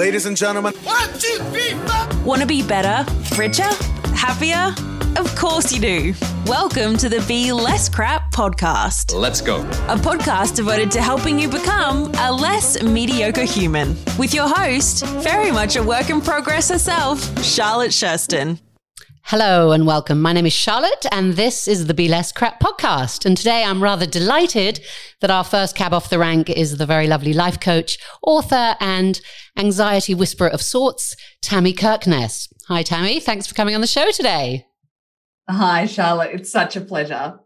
Ladies and gentlemen, one, two, three, four. Want to be better, richer, happier? Of course you do. Welcome to the Be Less Crap podcast. Let's go. A podcast devoted to helping you become a less mediocre human. With your host, very much a work in progress herself, Charlotte Sherston. Hello and welcome. My name is Charlotte, and this is the Be Less Crap podcast. And today I'm rather delighted that our first cab off the rank is the very lovely life coach, author, and anxiety whisperer of sorts, Tammy Kirkness. Hi, Tammy. Thanks for coming on the show today. Hi, Charlotte. It's such a pleasure.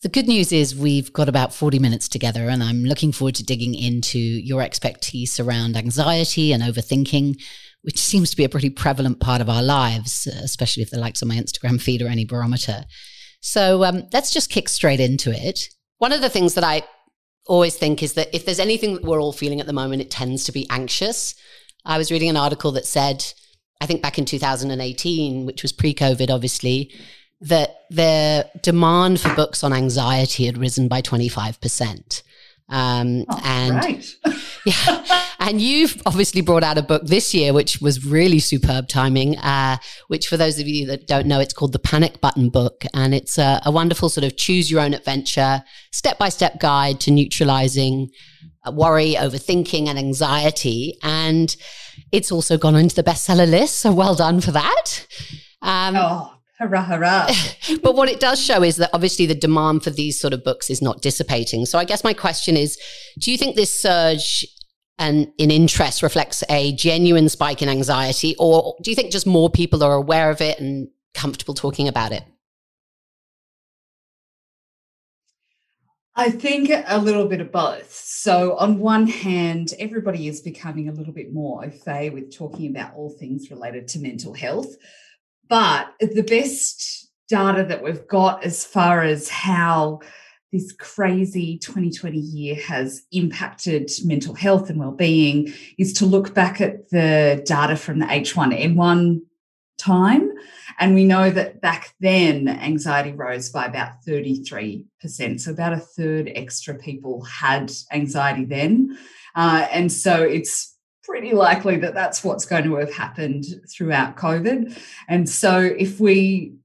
The good news is we've got about 40 minutes together, and I'm looking forward to digging into your expertise around anxiety and overthinking which seems to be a pretty prevalent part of our lives, especially if the likes on my Instagram feed or any barometer. So um, let's just kick straight into it. One of the things that I always think is that if there's anything that we're all feeling at the moment, it tends to be anxious. I was reading an article that said, I think back in 2018, which was pre COVID, obviously, that the demand for books on anxiety had risen by 25%. Um, oh, and right. yeah, and you've obviously brought out a book this year, which was really superb timing. Uh, which, for those of you that don't know, it's called the Panic Button Book, and it's a, a wonderful sort of choose your own adventure, step by step guide to neutralizing worry, overthinking, and anxiety. And it's also gone into the bestseller list. So well done for that. Um, oh hurrah, hurrah. but what it does show is that obviously the demand for these sort of books is not dissipating. So I guess my question is do you think this surge and in interest reflects a genuine spike in anxiety, or do you think just more people are aware of it and comfortable talking about it? I think a little bit of both. So, on one hand, everybody is becoming a little bit more au fait with talking about all things related to mental health. But the best data that we've got as far as how this crazy 2020 year has impacted mental health and well-being is to look back at the data from the H1N1 time and we know that back then anxiety rose by about 33%. So about a third extra people had anxiety then. Uh, and so it's pretty likely that that's what's going to have happened throughout COVID. And so if we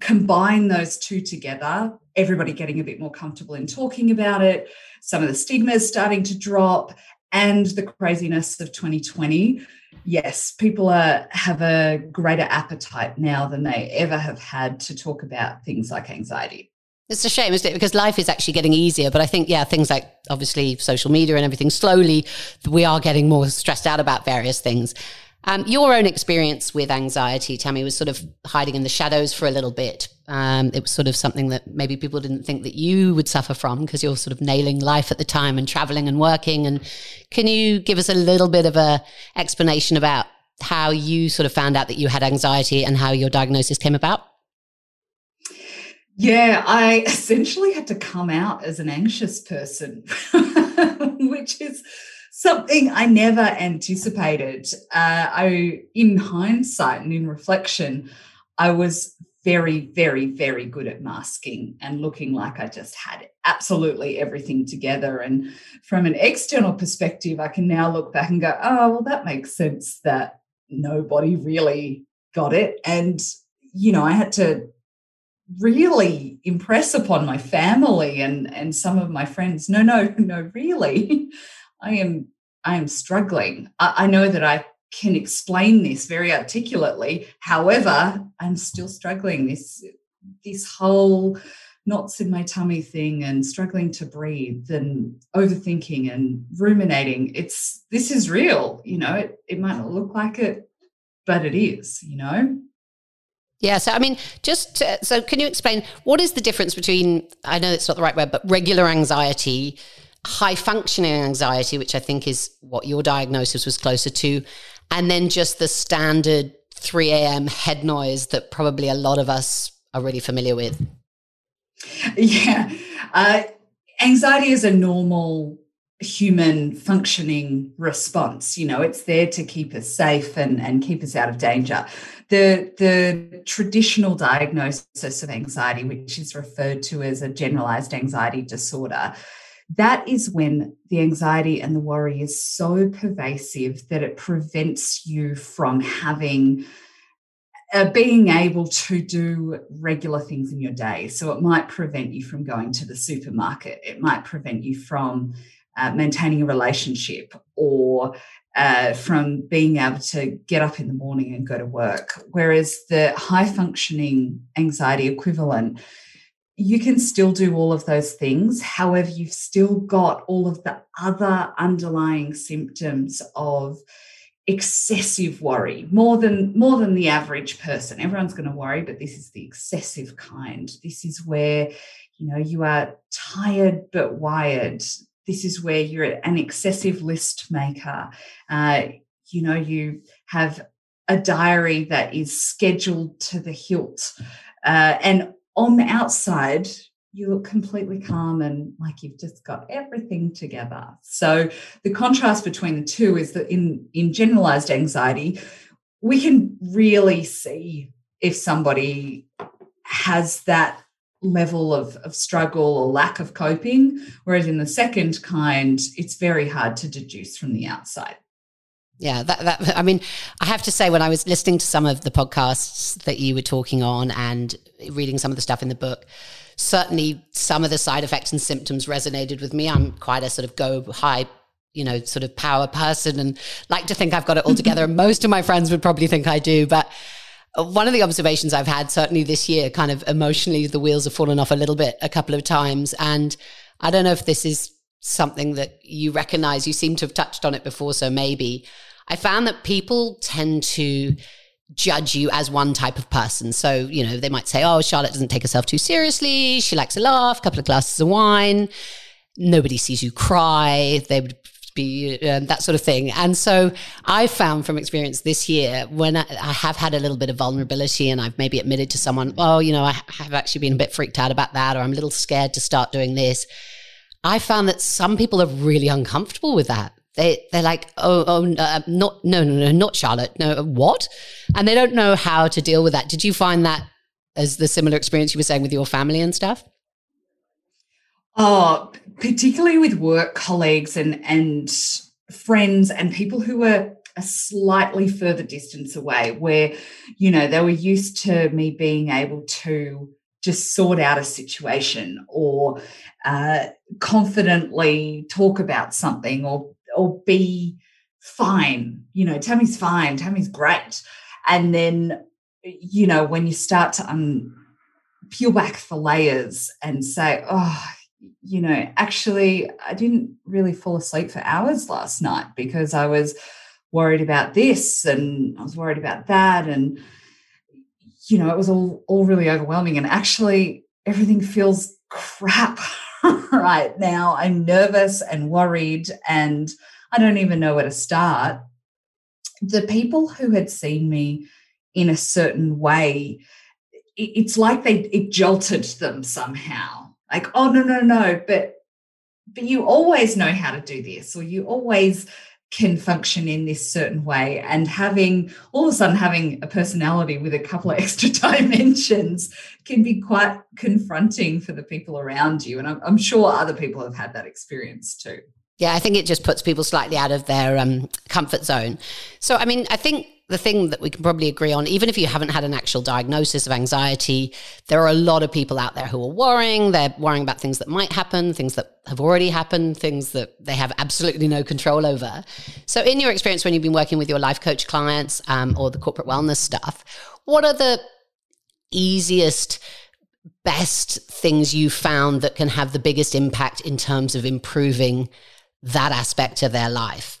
combine those two together, everybody getting a bit more comfortable in talking about it, some of the stigmas starting to drop, and the craziness of 2020 yes people are have a greater appetite now than they ever have had to talk about things like anxiety it's a shame, isn't it? Because life is actually getting easier. But I think, yeah, things like obviously social media and everything, slowly we are getting more stressed out about various things. Um, your own experience with anxiety, Tammy, was sort of hiding in the shadows for a little bit. Um, it was sort of something that maybe people didn't think that you would suffer from because you're sort of nailing life at the time and traveling and working. And can you give us a little bit of a explanation about how you sort of found out that you had anxiety and how your diagnosis came about? Yeah, I essentially had to come out as an anxious person, which is something I never anticipated. Uh, I, in hindsight and in reflection, I was very, very, very good at masking and looking like I just had absolutely everything together. And from an external perspective, I can now look back and go, oh, well, that makes sense that nobody really got it. And, you know, I had to really impress upon my family and and some of my friends. No no no really. I am i am struggling. I, I, know that i can explain this very articulately. However i'm still struggling. This this whole knots in my tummy thing and struggling to breathe and overthinking and ruminating. It's this is real you know? It, it might not look like it but it is you know yeah. So, I mean, just to, so can you explain what is the difference between, I know it's not the right word, but regular anxiety, high functioning anxiety, which I think is what your diagnosis was closer to, and then just the standard 3 a.m. head noise that probably a lot of us are really familiar with? Yeah. Uh, anxiety is a normal human functioning response you know it's there to keep us safe and, and keep us out of danger the the traditional diagnosis of anxiety which is referred to as a generalized anxiety disorder that is when the anxiety and the worry is so pervasive that it prevents you from having uh, being able to do regular things in your day. So it might prevent you from going to the supermarket. It might prevent you from uh, maintaining a relationship or uh, from being able to get up in the morning and go to work. Whereas the high functioning anxiety equivalent, you can still do all of those things. However, you've still got all of the other underlying symptoms of excessive worry more than more than the average person everyone's going to worry but this is the excessive kind this is where you know you are tired but wired this is where you're an excessive list maker. Uh, you know, you have a diary that is scheduled to the hilt. Uh, and on the outside, you look completely calm and like you've just got everything together. So the contrast between the two is that in, in generalized anxiety, we can really see if somebody has that level of, of struggle or lack of coping. Whereas in the second kind, it's very hard to deduce from the outside. Yeah, that, that I mean, I have to say, when I was listening to some of the podcasts that you were talking on and reading some of the stuff in the book, certainly some of the side effects and symptoms resonated with me. I'm quite a sort of go high, you know, sort of power person and like to think I've got it all together. And most of my friends would probably think I do, but one of the observations I've had certainly this year, kind of emotionally, the wheels have fallen off a little bit a couple of times. And I don't know if this is something that you recognize. You seem to have touched on it before, so maybe. I found that people tend to judge you as one type of person. So, you know, they might say, oh, Charlotte doesn't take herself too seriously. She likes a laugh, a couple of glasses of wine. Nobody sees you cry. They would be um, that sort of thing. And so I found from experience this year when I, I, have had a little bit of vulnerability and I've maybe admitted to someone, oh, you know, I have actually been a bit freaked out about that, or I'm a little scared to start doing this. I found that some people are really uncomfortable with that. They they're like, oh, oh, uh, not no, no, no, not Charlotte. No, what? And they don't know how to deal with that. Did you find that as the similar experience you were saying with your family and stuff? Oh, particularly with work colleagues and and friends and people who were a slightly further distance away where you know they were used to me being able to just sort out a situation or uh, confidently talk about something or or be fine you know tammy's fine tammy's great. And then you know when you start to peel back the layers and say oh you know, actually, I didn't really fall asleep for hours last night because I was worried about this and I was worried about that. And, you know, it was all, all really overwhelming. And actually, everything feels crap right now. I'm nervous and worried, and I don't even know where to start. The people who had seen me in a certain way, it's like they it jolted them somehow like oh no no no but but you always know how to do this or you always can function in this certain way. And having all of a sudden having a personality with a couple of extra dimensions can be quite confronting for the people around you. And i'm, I'm sure other people have had that experience too yeah i think it just puts people slightly out of their um, comfort zone so i mean i think the thing that we can probably agree on, even if you haven't had an actual diagnosis of anxiety, there are a lot of people out there who are worrying. They're worrying about things that might happen, things that have already happened, things that they have absolutely no control over. So, in your experience, when you've been working with your life coach clients um, or the corporate wellness stuff, what are the easiest, best things you found that can have the biggest impact in terms of improving that aspect of their life?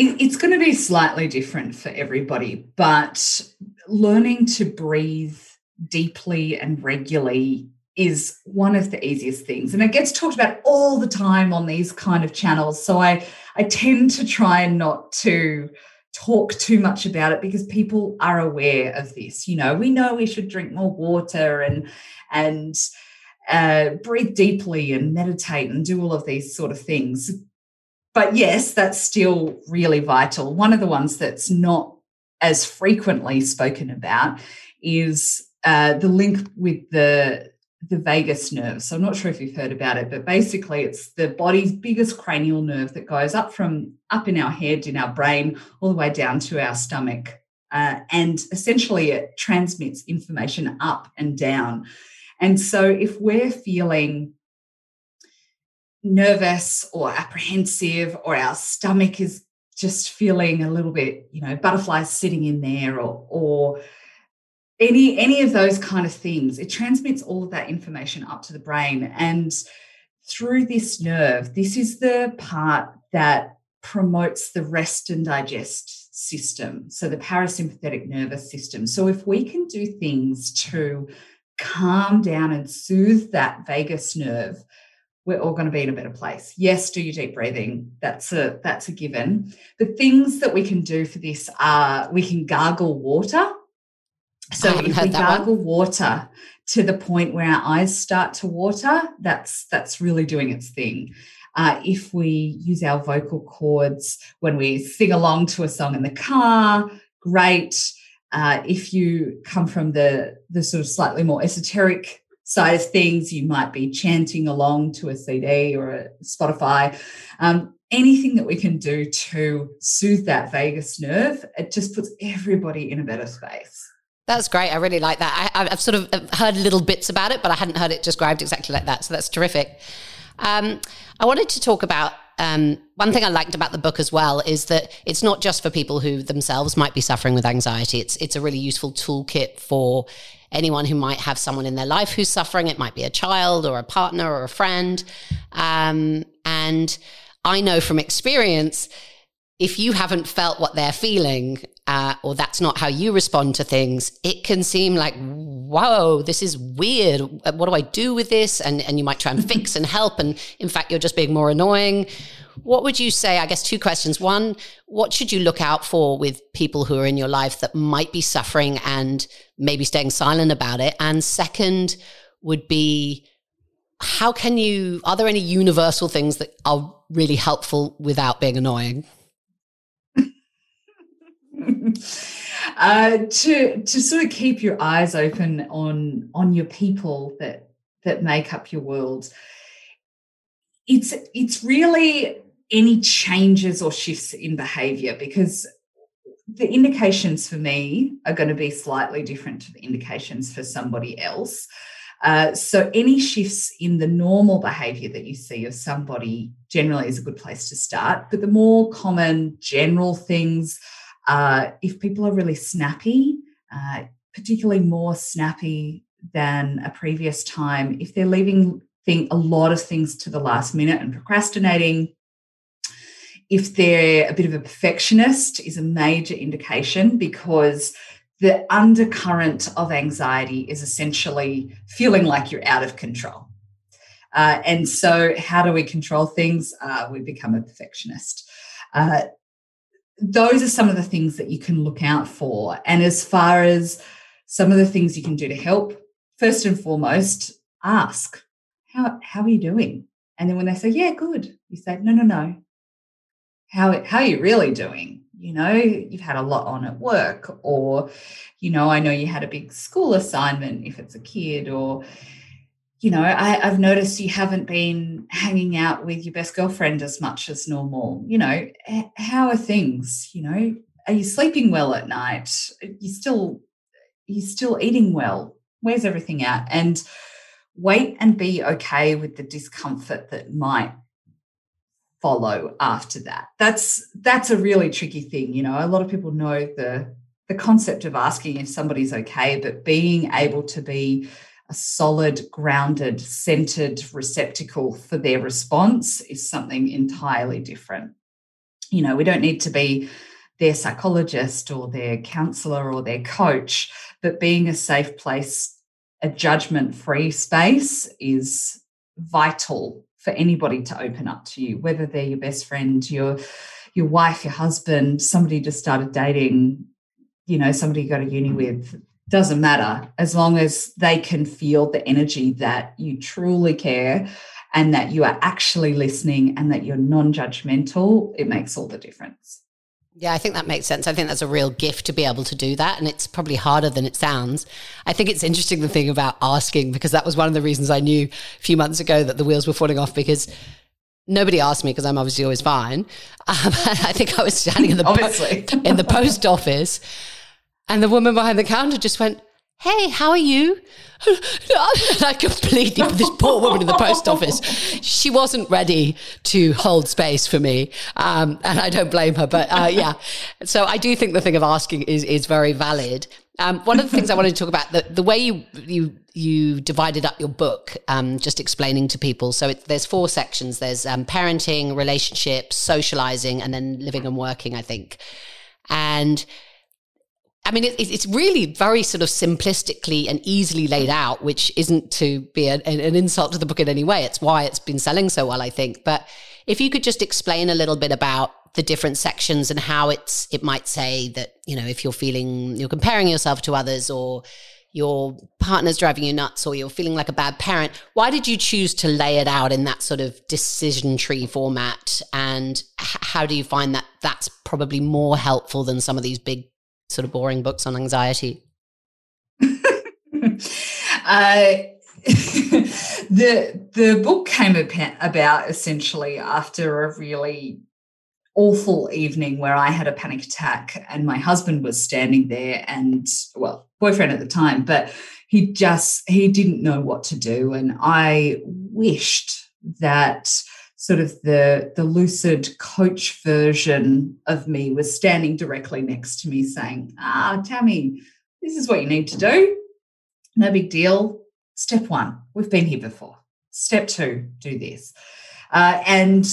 it's going to be slightly different for everybody, but learning to breathe deeply and regularly is one of the easiest things and it gets talked about all the time on these kind of channels so i i tend to try and not to talk too much about it because people are aware of this you know we know we should drink more water and and uh, breathe deeply and meditate and do all of these sort of things but yes, that's still really vital. One of the ones that's not as frequently spoken about is uh, the link with the the vagus nerve. So I'm not sure if you've heard about it, but basically it's the body's biggest cranial nerve that goes up from up in our head, in our brain, all the way down to our stomach. Uh, and essentially it transmits information up and down. And so if we're feeling nervous or apprehensive or our stomach is just feeling a little bit, you know, butterflies sitting in there or, or any any of those kind of things it transmits all of that information up to the brain. And through this nerve this is the part that promotes the rest and digest system so the parasympathetic nervous system. So if we can do things to calm down and soothe that vagus nerve we're all going to be in a better place yes do your deep breathing that's a that's a given the things that we can do for this are we can gargle water so if we gargle one. water to the point where our eyes start to water, that's that's really doing its thing. Uh, if we use our vocal cords when we sing along to a song in the car, great. Uh, if you come from the the sort of slightly more esoteric side of things, you might be chanting along to a CD or a Spotify. Um, anything that we can do to soothe that vagus nerve, it just puts everybody in a better space. That's great. I really like that. I, have sort of heard little bits about it, but I hadn't heard it described exactly like that. So that's terrific. Um, I wanted to talk about um, one thing I liked about the book as well is that it's not just for people who themselves might be suffering with anxiety. It's it's a really useful toolkit for anyone who might have someone in their life who's suffering. It might be a child or a partner or a friend. Um, and I know from experience if you haven't felt what they're feeling uh, or that's not how you respond to things, it can seem like, whoa, this is weird. What do I do with this? And, and you might try and fix and help. And in fact, you're just being more annoying. What would you say? I guess two questions. One, what should you look out for with people who are in your life that might be suffering and maybe staying silent about it? And second would be, how can you, are there any universal things that are really helpful without being annoying? uh, to to sort of keep your eyes open on on your people that that make up your world. It's it's really any changes or shifts in behavior because the indications for me are going to be slightly different to the indications for somebody else. Uh, so, any shifts in the normal behavior that you see of somebody generally is a good place to start. But the more common general things uh, if people are really snappy, uh, particularly more snappy than a previous time, if they're leaving thing, a lot of things to the last minute and procrastinating, if they're a bit of a perfectionist, is a major indication because the undercurrent of anxiety is essentially feeling like you're out of control. Uh, and so, how do we control things? Uh, we become a perfectionist. Uh, those are some of the things that you can look out for. And as far as some of the things you can do to help, first and foremost, ask, how, how are you doing? And then when they say, yeah, good, you say, no, no, no. How, how are you really doing? You know, you've had a lot on at work, or, you know, I know you had a big school assignment if it's a kid, or, you know, I, have noticed you haven't been hanging out with your best girlfriend as much as normal. You know, how are things? You know, are you sleeping well at night? Are you still, you still eating well? Where's everything at? And wait and be okay with the discomfort that might follow after that. That's that's a really tricky thing. You know, a lot of people know the the concept of asking if somebody's okay, but being able to be a solid, grounded, centered receptacle for their response is something entirely different. You know, we don't need to be their psychologist or their counselor or their coach, but being a safe place, a judgment free space is vital for anybody to open up to you, whether they're your best friend, your your wife, your husband, somebody just started dating, you know, somebody you go to uni with, doesn't matter as long as they can feel the energy that you truly care and that you are actually listening and that you're non-judgmental it makes all the difference Yeah, I think that makes sense. I think that's a real gift to be able to do that. And it's probably harder than it sounds. I think it's interesting the thing about asking, because that was one of the reasons I knew a few months ago that the wheels were falling off because nobody asked me because I'm obviously always fine. Um, I think I was standing in the, po- in the post office and the woman behind the counter just went, hey, how are you? I completely, this poor woman in the post office, she wasn't ready to hold space for me. Um, and I don't blame her, but uh, yeah. So I do think the thing of asking is, is very valid. Um, one of the things I wanted to talk about, the, the way you, you, you divided up your book, um, just explaining to people. So it, there's four sections. There's um, parenting, relationships, socializing, and then living and working, I think. And I mean, it, it's really very sort of simplistically and easily laid out, which isn't to be an insult to the book in any way. It's why it's been selling so well, I think. But if you could just explain a little bit about the different sections and how it's it might say that you know if you're feeling you're comparing yourself to others or your partner's driving you nuts or you're feeling like a bad parent why did you choose to lay it out in that sort of decision tree format and how do you find that that's probably more helpful than some of these big sort of boring books on anxiety? uh, the the book came about essentially after a really awful evening where I had a panic attack and my husband was standing there and well boyfriend at the time but he just he didn't know what to do and I wished that sort of the the lucid coach version of me was standing directly next to me saying ah tammy this is what you need to do no big deal step one we've been here before step two do this uh, and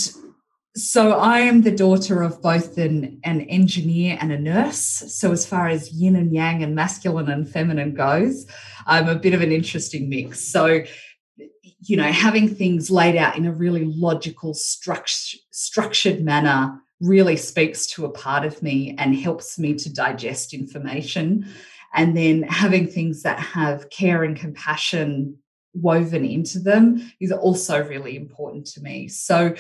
so I am the daughter of both an, an engineer and a nurse. So as far as yin and yang and masculine and feminine goes, I'm a bit of an interesting mix. So you know, having things laid out in a really logical, struct- structured manner really speaks to a part of me and helps me to digest information. And then having things that have care and compassion woven into them is also really important to me. So,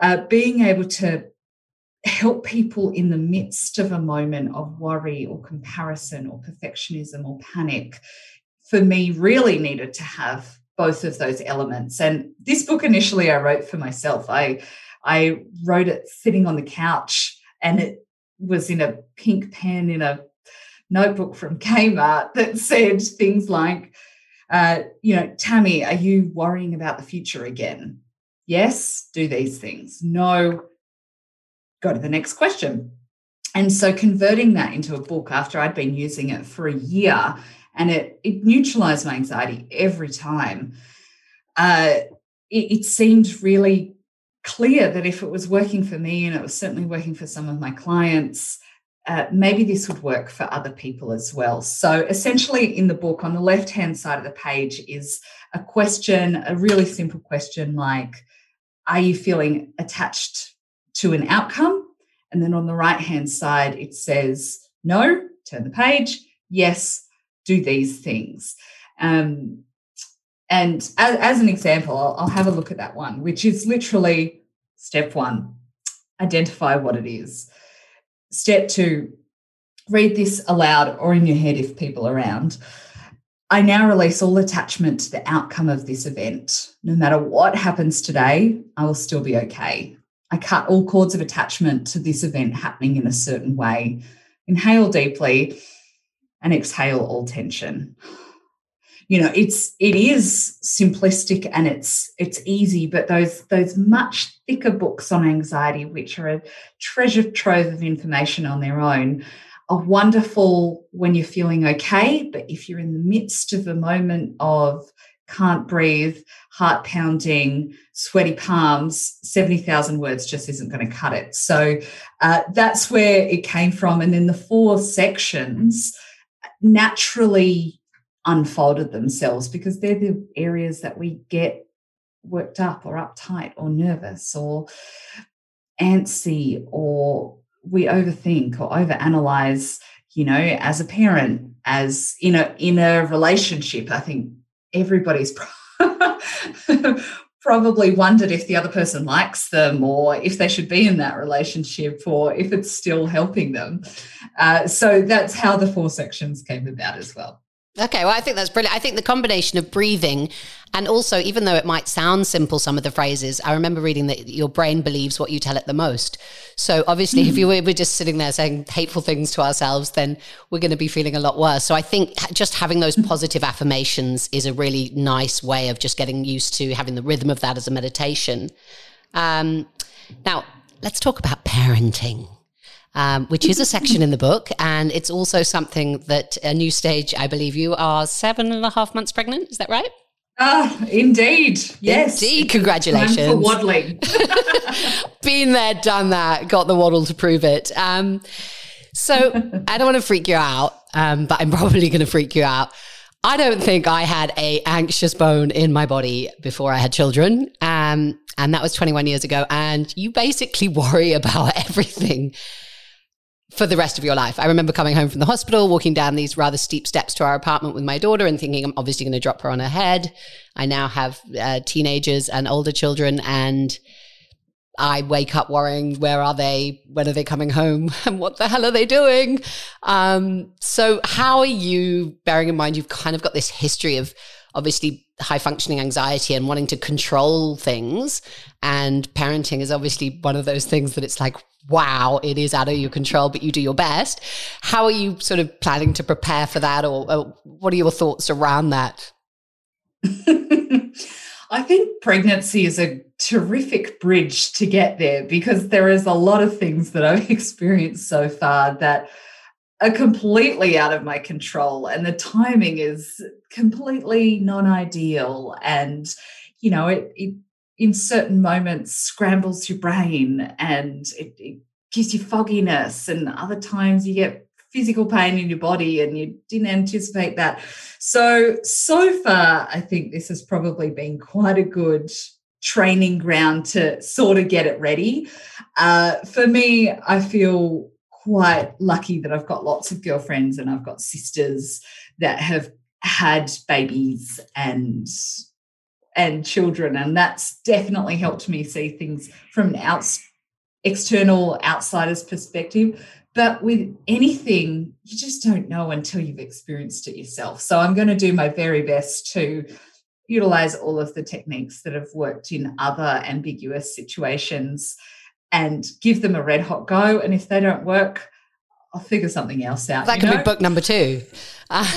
uh, being able to help people in the midst of a moment of worry or comparison or perfectionism or panic for me really needed to have both of those elements. And this book initially I wrote for myself. I I wrote it sitting on the couch and it was in a pink pen in a notebook from Kmart that said things like, uh, you know, Tammy, are you worrying about the future again? Yes, do these things. No, go to the next question. And so converting that into a book after I'd been using it for a year and it it neutralized my anxiety every time. Uh, it, it seemed really clear that if it was working for me and it was certainly working for some of my clients, uh, maybe this would work for other people as well. So, essentially, in the book, on the left hand side of the page is a question, a really simple question like, Are you feeling attached to an outcome? And then on the right hand side, it says, No, turn the page, yes, do these things. Um, and as, as an example, I'll, I'll have a look at that one, which is literally step one identify what it is. Step two, read this aloud or in your head if people are around. I now release all attachment to the outcome of this event. No matter what happens today, I will still be okay. I cut all cords of attachment to this event happening in a certain way. Inhale deeply and exhale all tension. You know it's it is simplistic and it's it's easy but those those much thicker books on anxiety which are a treasure trove of information on their own are wonderful when you're feeling okay but if you're in the midst of a moment of can't breathe heart pounding sweaty palms 70,000 words just isn't going to cut it. So uh, that's where it came from. And then the four sections naturally unfolded themselves because they're the areas that we get worked up or uptight or nervous or antsy or we overthink or overanalyze you know as a parent as in a in a relationship. I think everybody's probably wondered if the other person likes them or if they should be in that relationship or if it's still helping them. Uh, so that's how the four sections came about as well. Okay, well, I think that's brilliant. I think the combination of breathing and also, even though it might sound simple, some of the phrases, I remember reading that your brain believes what you tell it the most. So, obviously, mm. if you were, we're just sitting there saying hateful things to ourselves, then we're going to be feeling a lot worse. So, I think just having those positive affirmations is a really nice way of just getting used to having the rhythm of that as a meditation. Um, now, let's talk about parenting um, which is a section in the book. And it's also something that a new stage, I believe you are seven and a half months pregnant. Is that right? Ah, indeid. Yes. Indeed. Congratulations. Time for waddling. Been there, done that, got the waddle to prove it. Um, so I don't want to freak you out, um, but I'm probably going to freak you out. I don't think I had a anxious bone in my body before I had children. Um, and that was 21 years ago. And you basically worry about everything for the rest of your life. I remember coming home from the hospital, walking down these rather steep steps to our apartment with my daughter and thinking I'm obviously going to drop her on her head. I now have uh, teenagers and older children and I wake up worrying, where are they? When are they coming home? And what the hell are they doing? Um, so, how are you, bearing in mind you've kind of got this history of obviously high functioning anxiety and wanting to control things. And parenting is obviously one of those things that it's like, wow, it is out of your control, but you do your best. How are you sort of planning to prepare for that, or, or what are your thoughts around that? I think pregnancy is a terrific bridge to get there because there is a lot of things that I've experienced so far that are completely out of my control and the timing is completely non-ideal and you know it, it in certain moments scrambles your brain and it, it gives you fogginess and other times you get physical pain in your body and you didn't anticipate that. So so far i think this has probably been quite a good training ground to sort of get it ready. Uh, for me i feel quite lucky that I've got lots of girlfriends and I've got sisters that have had babies and and children and that's definitely helped me see things from an outs, external outsider's perspective. But with anything you just don't know until you've experienced it yourself. So i'm going to do my very best to utilize all of the techniques that have worked in other ambiguous situations and give them a red hot go. And if they don't work, I'll figure something else out. That could know? be book number two. Uh,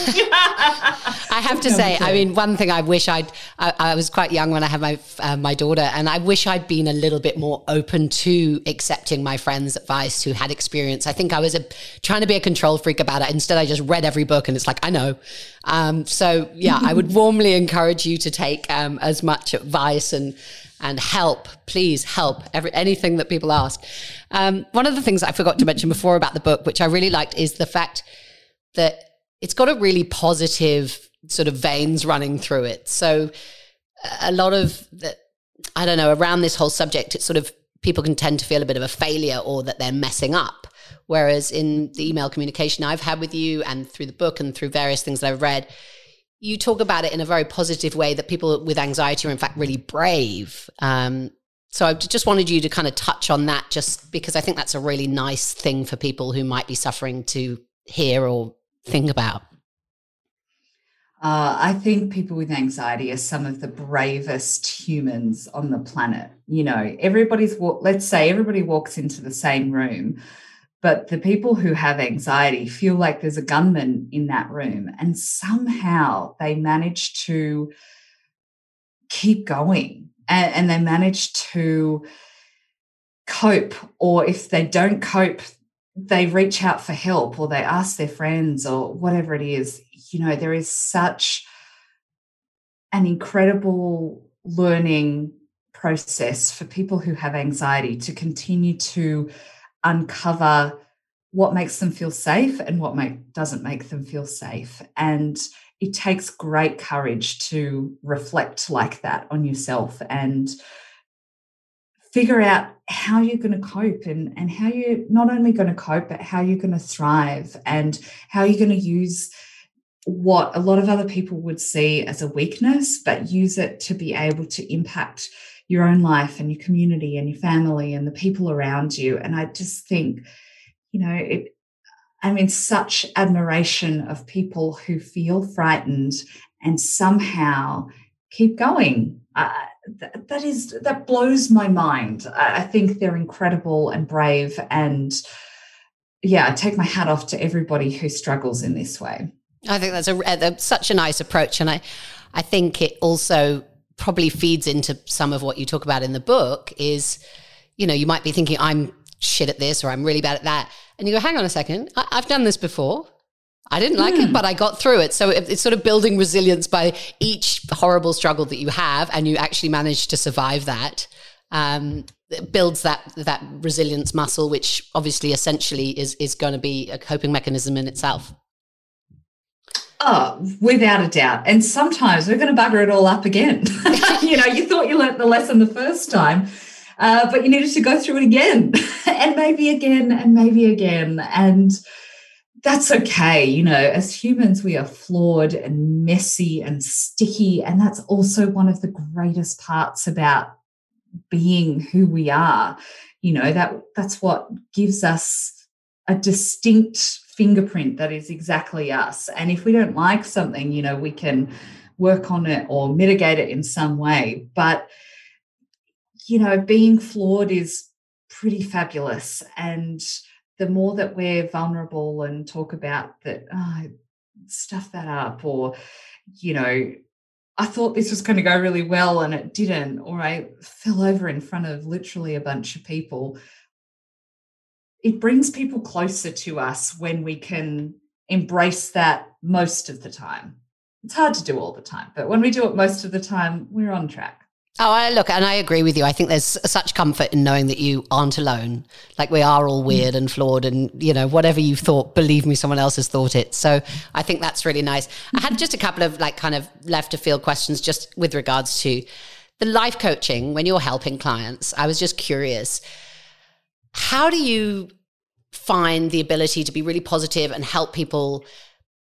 I have to say, I mean, one thing I wish I'd, I, I was quite young when I had my, uh, my daughter, and I wish I'd been a little bit more open to accepting my friends' advice who had experience. I think I was a, trying to be a control freak about it. Instead, I just read every book and it's like, I know. Um, so, yeah, I would warmly encourage you to take um, as much advice and, and help, please help, every, anything that people ask. Um, one of the things I forgot to mention before about the book, which I really liked, is the fact that it's got a really positive sort of veins running through it. So a lot of I don't know, around this whole subject, it's sort of people can tend to feel a bit of a failure or that they're messing up. Whereas in the email communication I've had with you and through the book and through various things that I've read, you talk about it in a very positive way that people with anxiety are in fact really brave. Um, so I just wanted you to kind of touch on that, just because I think that's a really nice thing for people who might be suffering to hear or think about. Uh, I think people with anxiety are some of the bravest humans on the planet. You know, everybody's, let's say everybody walks into the same room but the people who have anxiety feel like there's a gunman in that room, and somehow they manage to keep going and, and they manage to cope. Or if they don't cope, they reach out for help or they ask their friends or whatever it is. You know, there is such an incredible learning process for people who have anxiety to continue to uncover what makes them feel safe and what make, doesn't make them feel safe. And it takes great courage to reflect like that on yourself and figure out how you're going to cope and, and how you're not only going to cope, but how you're going to thrive and how you're going to use what a lot of other people would see as a weakness, but use it to be able to impact your own life and your community and your family and the people around you. And I just think, you know, it, I'm in such admiration of people who feel frightened and somehow keep going. Uh, that, is that blows my mind. I, I think they're incredible and brave, and yeah, I take my hat off to everybody who struggles in this way. I think that's a, a such a nice approach, and I I think it also probably feeds into some of what you talk about in the book. Is you know you might be thinking I'm shit at this or I'm really bad at that, and you go, hang on a second, I, have done this before. I didn't like mm. it, hmm. but I got through it. So it's sort of building resilience by each horrible struggle that you have, and you actually manage to survive that. Um, it builds that that resilience muscle, which obviously essentially is is going to be a coping mechanism in itself. Oh, without a doubt. And sometimes we're going to bugger it all up again. you know, you thought you learnt the lesson the first time, uh, but you needed to go through it again, and maybe again, and maybe again, and that's okay. You know, as humans, we are flawed and messy and sticky. And that's also one of the greatest parts about being who we are. You know, that that's what gives us a distinct fingerprint that is exactly us. And if we don't like something, you know, we can work on it or mitigate it in some way. But, you know, being flawed is pretty fabulous. And the more that we're vulnerable and talk about that, oh, stuff that up, or, you know, I thought this was going to go really well and it didn't, or I fell over in front of literally a bunch of people. It brings people closer to us when we can embrace that most of the time. It's hard to do all the time, but when we do it most of the time, we're on track. Oh, I look, and I agree with you. I think there's such comfort in knowing that you aren't alone. Like we are all weird and flawed, and you know, whatever you thought, believe me, someone else has thought it. So I think that's really nice. I had just a couple of like kind of left to field questions just with regards to the life coaching when you're helping clients. I was just curious, how do you find the ability to be really positive and help people?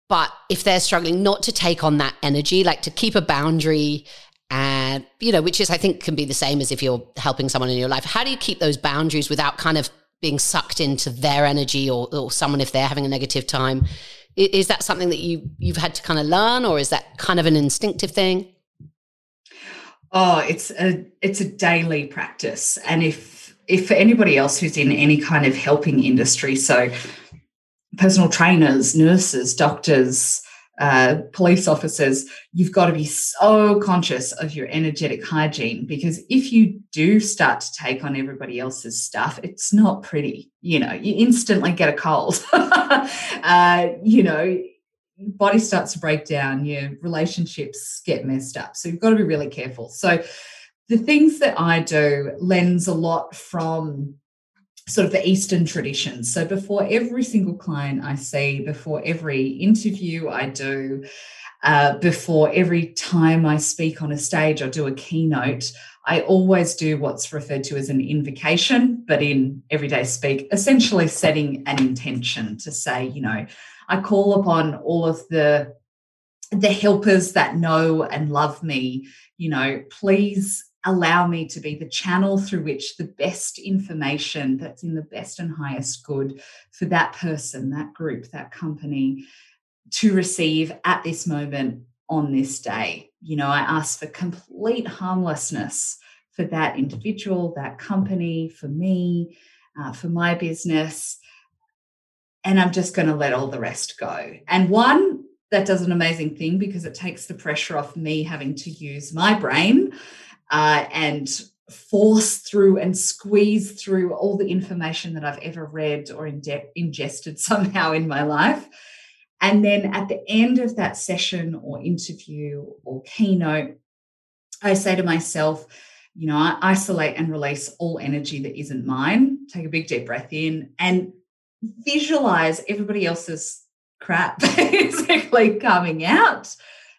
But if they're struggling, not to take on that energy, like to keep a boundary and you know which is i think can be the same as if you're helping someone in your life. How do you keep those boundaries without kind of being sucked into their energy or, or someone if they're having a negative time? Is that something that you you've had to kind of learn or is that kind of an instinctive thing? Oh it's a it's a daily practice. And if if for anybody else who's in any kind of helping industry so personal trainers nurses doctors uh, police officers, you've got to be so conscious of your energetic hygiene because if you do start to take on everybody else's stuff, it's not pretty. You know, you instantly get a cold. uh, you know, your body starts to break down, your relationships get messed up. So you've got to be really careful. So the things that I do lends a lot from sort of the Eastern traditions. So before every single client I see, before every interview I do, uh, before every time I speak on a stage or do a keynote, I always do what's referred to as an invocation, but in everyday speak, essentially setting an intention to say, you know, I call upon all of the the helpers that know and love me, you know, please allow me to be the channel through which the best information that's in the best and highest good for that person, that group, that company to receive at this moment on this day. You know, I ask for complete harmlessness for that individual, that company, for me, uh, for my business. And I'm just going to let all the rest go. And one, that does an amazing thing because it takes the pressure off me having to use my brain uh, and force through and squeeze through all the information that I've ever read or ingested somehow in my life. And then at the end of that session or interview or keynote, I say to myself, you know, I isolate and release all energy that isn't mine. Take a big deep breath in and visualize everybody else's crap basically coming out.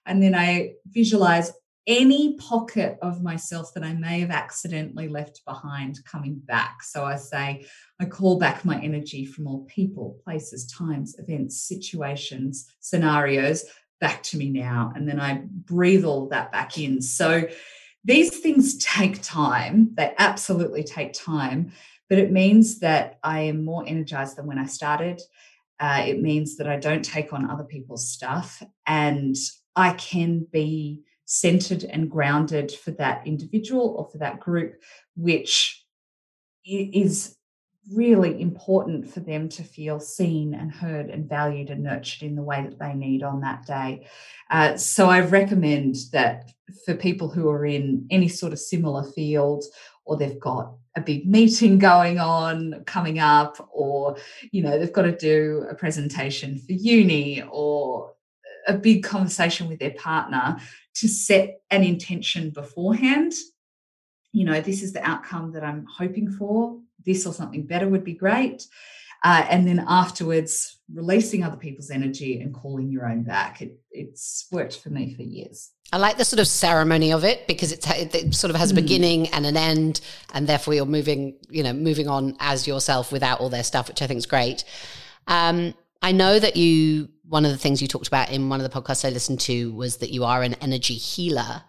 And then I visualize any pocket of myself that I may have accidentally left behind coming back. So I say, I call back my energy from all people, places, times, events, situations, scenarios back to me now. And then I breathe all that back in. So these things take time. They absolutely take time, but it means that I am more energized than when I started. Uh, it means that I don't take on other people's stuff and I can be centered and grounded for that individual or for that group, which is really important for them to feel seen and heard and valued and nurtured in the way that they need on that day. Uh, so I recommend that for people who are in any sort of similar field or they've got a big meeting going on coming up or you know they've got to do a presentation for uni or a big conversation with their partner to set an intention beforehand you know this is the outcome that i'm hoping for this or something better would be great. Uh, and then afterwards, releasing other people's energy and calling your own back. It, it's worked for me for years. I like the sort of ceremony of it because it, it sort of has a hmm. beginning and an end, and therefore you're moving, you know, moving on as yourself without all their stuff, which I think is great. Um, I know that you. One of the things you talked about in one of the podcasts I listened to was that you are an energy healer,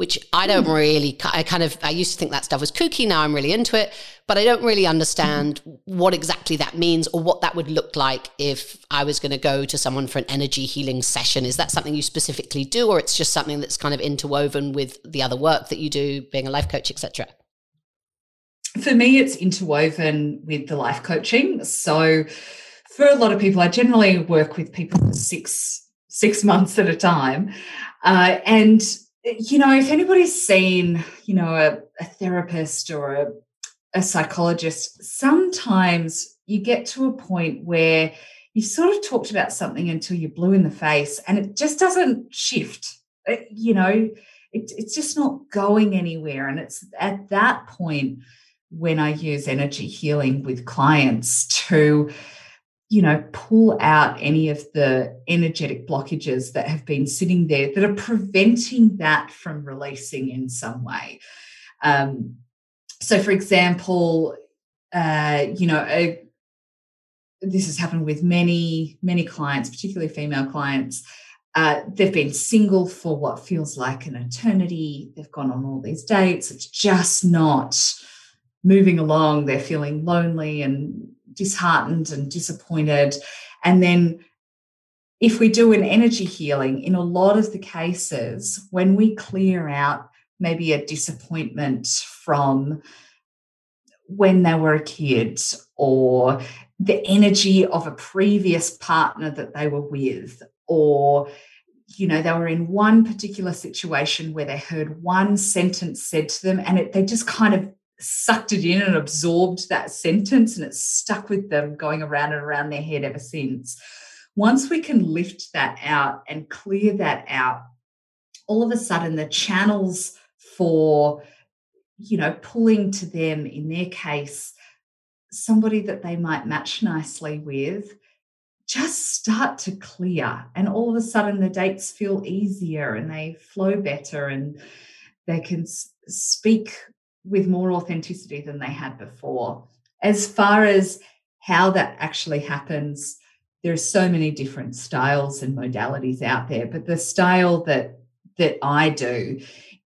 which I don't mm. really, I kind of, I used to think that stuff was kooky. Now I'm really into it, but I don't really understand mm. what exactly that means or what that would look like if I was going to go to someone for an energy healing session. Is that something you specifically do, or it's just something that's kind of interwoven with the other work that you do, being a life coach, etc.? For me, it's interwoven with the life coaching. So, for a lot of people, I generally work with people for six six months at a time, uh, and you know, if anybody's seen, you know, a, a therapist or a, a psychologist, sometimes you get to a point where you've sort of talked about something until you're blue in the face and it just doesn't shift. It, you know, it, it's just not going anywhere. And it's at that point when I use energy healing with clients to you know, pull out any of the energetic blockages that have been sitting there that are preventing that from releasing in some way. Um, so, for example, uh, you know, a, this has happened with many, many clients, particularly female clients. Uh, they've been single for what feels like an eternity. They've gone on all these dates. It's just not moving along. They're feeling lonely and disheartened and disappointed. And then if we do an energy healing, in a lot of the cases, when we clear out maybe a disappointment from when they were a kid or the energy of a previous partner that they were with or you know they were in one particular situation where they heard one sentence said to them and it, they just kind of sucked it in and absorbed that sentence and it's stuck with them going around and around their head ever since. Once we can lift that out and clear that out, all of a sudden the channels for, you know, pulling to them, in their case, somebody that they might match nicely with, just start to clear. And all of a sudden the dates feel easier and they flow better and they can speak with more authenticity than they had before. As far as how that actually happens, there are so many different styles and modalities out there, but the style that that I do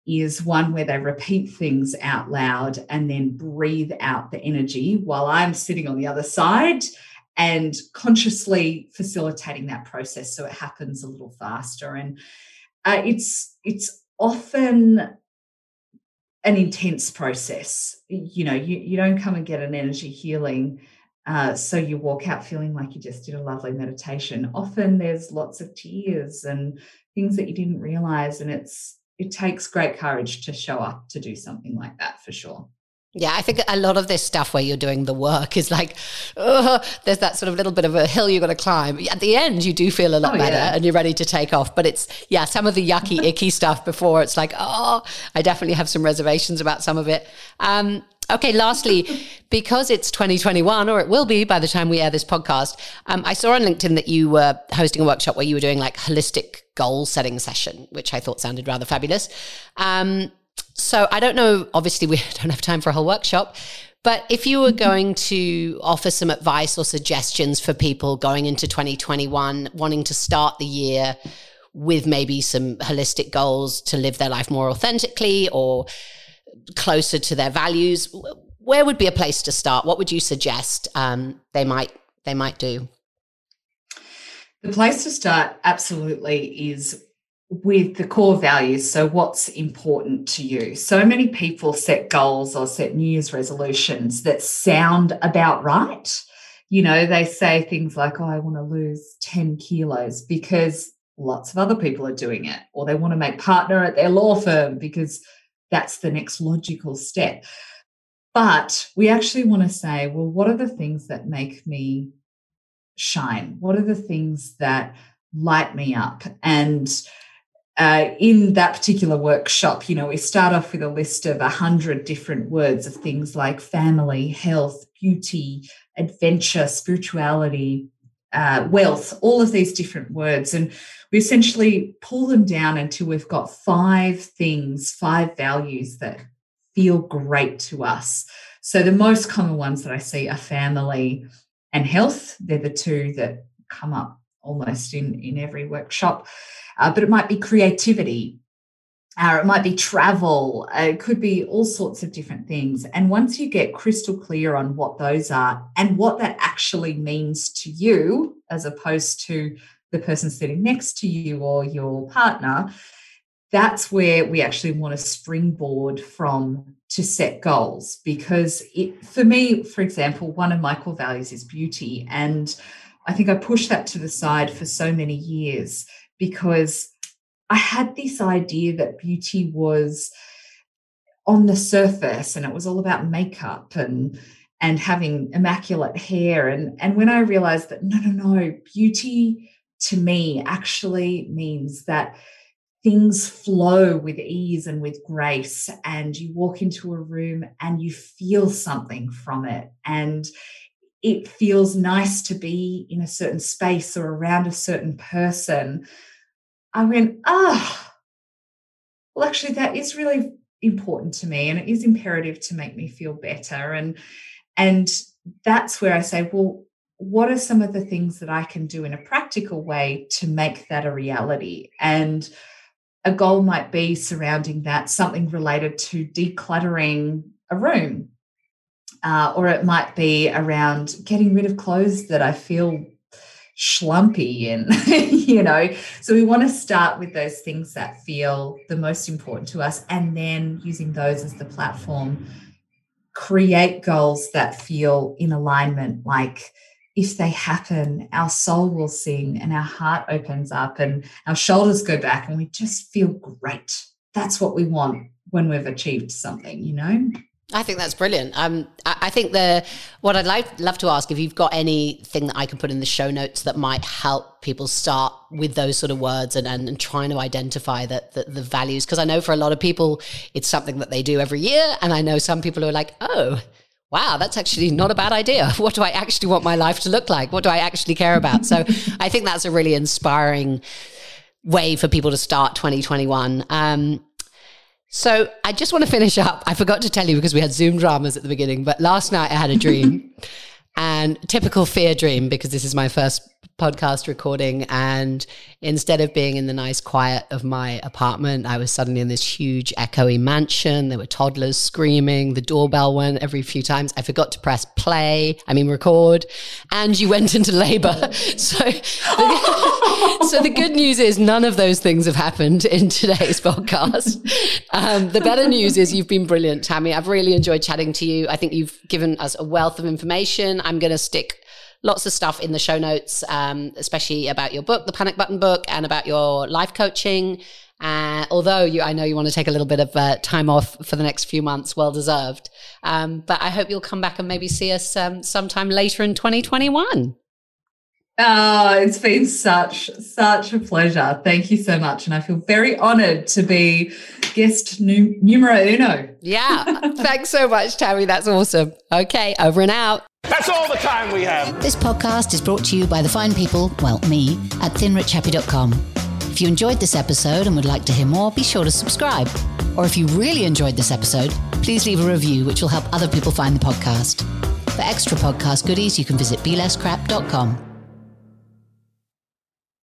is one where they repeat things out loud and then breathe out the energy while I'm sitting on the other side and consciously facilitating that process so it happens a little faster and uh, it's it's often an intense process. You know, you, you don't come and get an energy healing. Uh, so you walk out feeling like you just did a lovely meditation. Often there's lots of tears and things that you didn't realize. And it's it takes great courage to show up to do something like that for sure. Yeah, I think a lot of this stuff where you're doing the work is like, oh, there's that sort of little bit of a hill you've got to climb. At the end, you do feel a lot oh, better yeah. and you're ready to take off. But it's, yeah, some of the yucky, icky stuff before it's like, oh, I definitely have some reservations about some of it. Um, okay, lastly, because it's 2021, or it will be by the time we air this podcast, um, I saw on LinkedIn that you were hosting a workshop where you were doing like holistic goal setting session, which I thought sounded rather fabulous. Um, so I don't know, obviously, we don't have time for a whole workshop, but if you were mm-hmm. going to offer some advice or suggestions for people going into 2021, wanting to start the year with maybe some holistic goals to live their life more authentically or closer to their values, where would be a place to start? What would you suggest um, they might they might do? The place to start absolutely is with the core values. So, what's important to you? So many people set goals or set New Year's resolutions that sound about right. You know, they say things like, Oh, I want to lose 10 kilos because lots of other people are doing it, or they want to make partner at their law firm because that's the next logical step. But we actually want to say, well, what are the things that make me shine? What are the things that light me up? And uh, in that particular workshop, you know, we start off with a list of a hundred different words of things like family, health, beauty, adventure, spirituality, uh, wealth, all of these different words. And we essentially pull them down until we've got five things, five values that feel great to us. So the most common ones that I see are family and health. They're the two that come up almost in, in every workshop. Uh, but it might be creativity, uh, it might be travel, uh, it could be all sorts of different things. And once you get crystal clear on what those are and what that actually means to you, as opposed to the person sitting next to you or your partner, that's where we actually want to springboard from to set goals. Because it, for me, for example, one of my core values is beauty. And I think I pushed that to the side for so many years because I had this idea that beauty was on the surface and it was all about makeup and and having immaculate hair. And and when I realized that no no no beauty to me actually means that things flow with ease and with grace and you walk into a room and you feel something from it. And it feels nice to be in a certain space or around a certain person I went, ah, oh, well, actually, that is really important to me and it is imperative to make me feel better. And and that's where I say, well, what are some of the things that I can do in a practical way to make that a reality? And a goal might be surrounding that, something related to decluttering a room. Uh, or it might be around getting rid of clothes that I feel schlumpy in, you know? So we want to start with those things that feel the most important to us and then using those as the platform create goals that feel in alignment like if they happen our soul will sing and our heart opens up and our shoulders go back and we just feel great. That's what we want when we've achieved something you know I think that's brilliant. Um, I, I, think the what I'd like love to ask if you've got anything that I can put in the show notes that might help people start with those sort of words and, and, and trying to identify that the, the values because I know for a lot of people it's something that they do every year, and I know some people who are like, oh. Wow, that's actually not a bad idea. What do I actually want my life to look like? What do I actually care about? So I think that's a really inspiring way for people to start 2021. Um, so I just want to finish up. I forgot to tell you because we had Zoom dramas at the beginning, but last night I had a dream and typical fear dream because this is my first podcast recording. And instead of being in the nice quiet of my apartment, I was suddenly in this huge echoey mansion. There were toddlers screaming. The doorbell went every few times. I forgot to press play, I mean, record. And you went into labor. So the, so the good news is none of those things have happened in today's podcast. Um, the better news is you've been brilliant, Tammy. I've really enjoyed chatting to you. I think you've given us a wealth of information. I'm going to stick lots of stuff in the show notes, um, especially about your book, the Panic Button book, and about your life coaching. Uh, although you, I know you want to take a little bit of uh, time off for the next few months, well deserved. Um, but I hope you'll come back and maybe see us um, sometime later in 2021. Oh, it's been such, such a pleasure. Thank you so much. And I feel very honored to be guest num- numero uno. Yeah. Thanks so much, Tammy. That's awesome. Okay, over and out. That's all the time we have. This podcast is brought to you by the fine people, well, me, at thinrichhappy.com. If you enjoyed this episode and would like to hear more, be sure to subscribe. Or if you really enjoyed this episode, please leave a review, which will help other people find the podcast. For extra podcast goodies, you can visit belesscrap.com.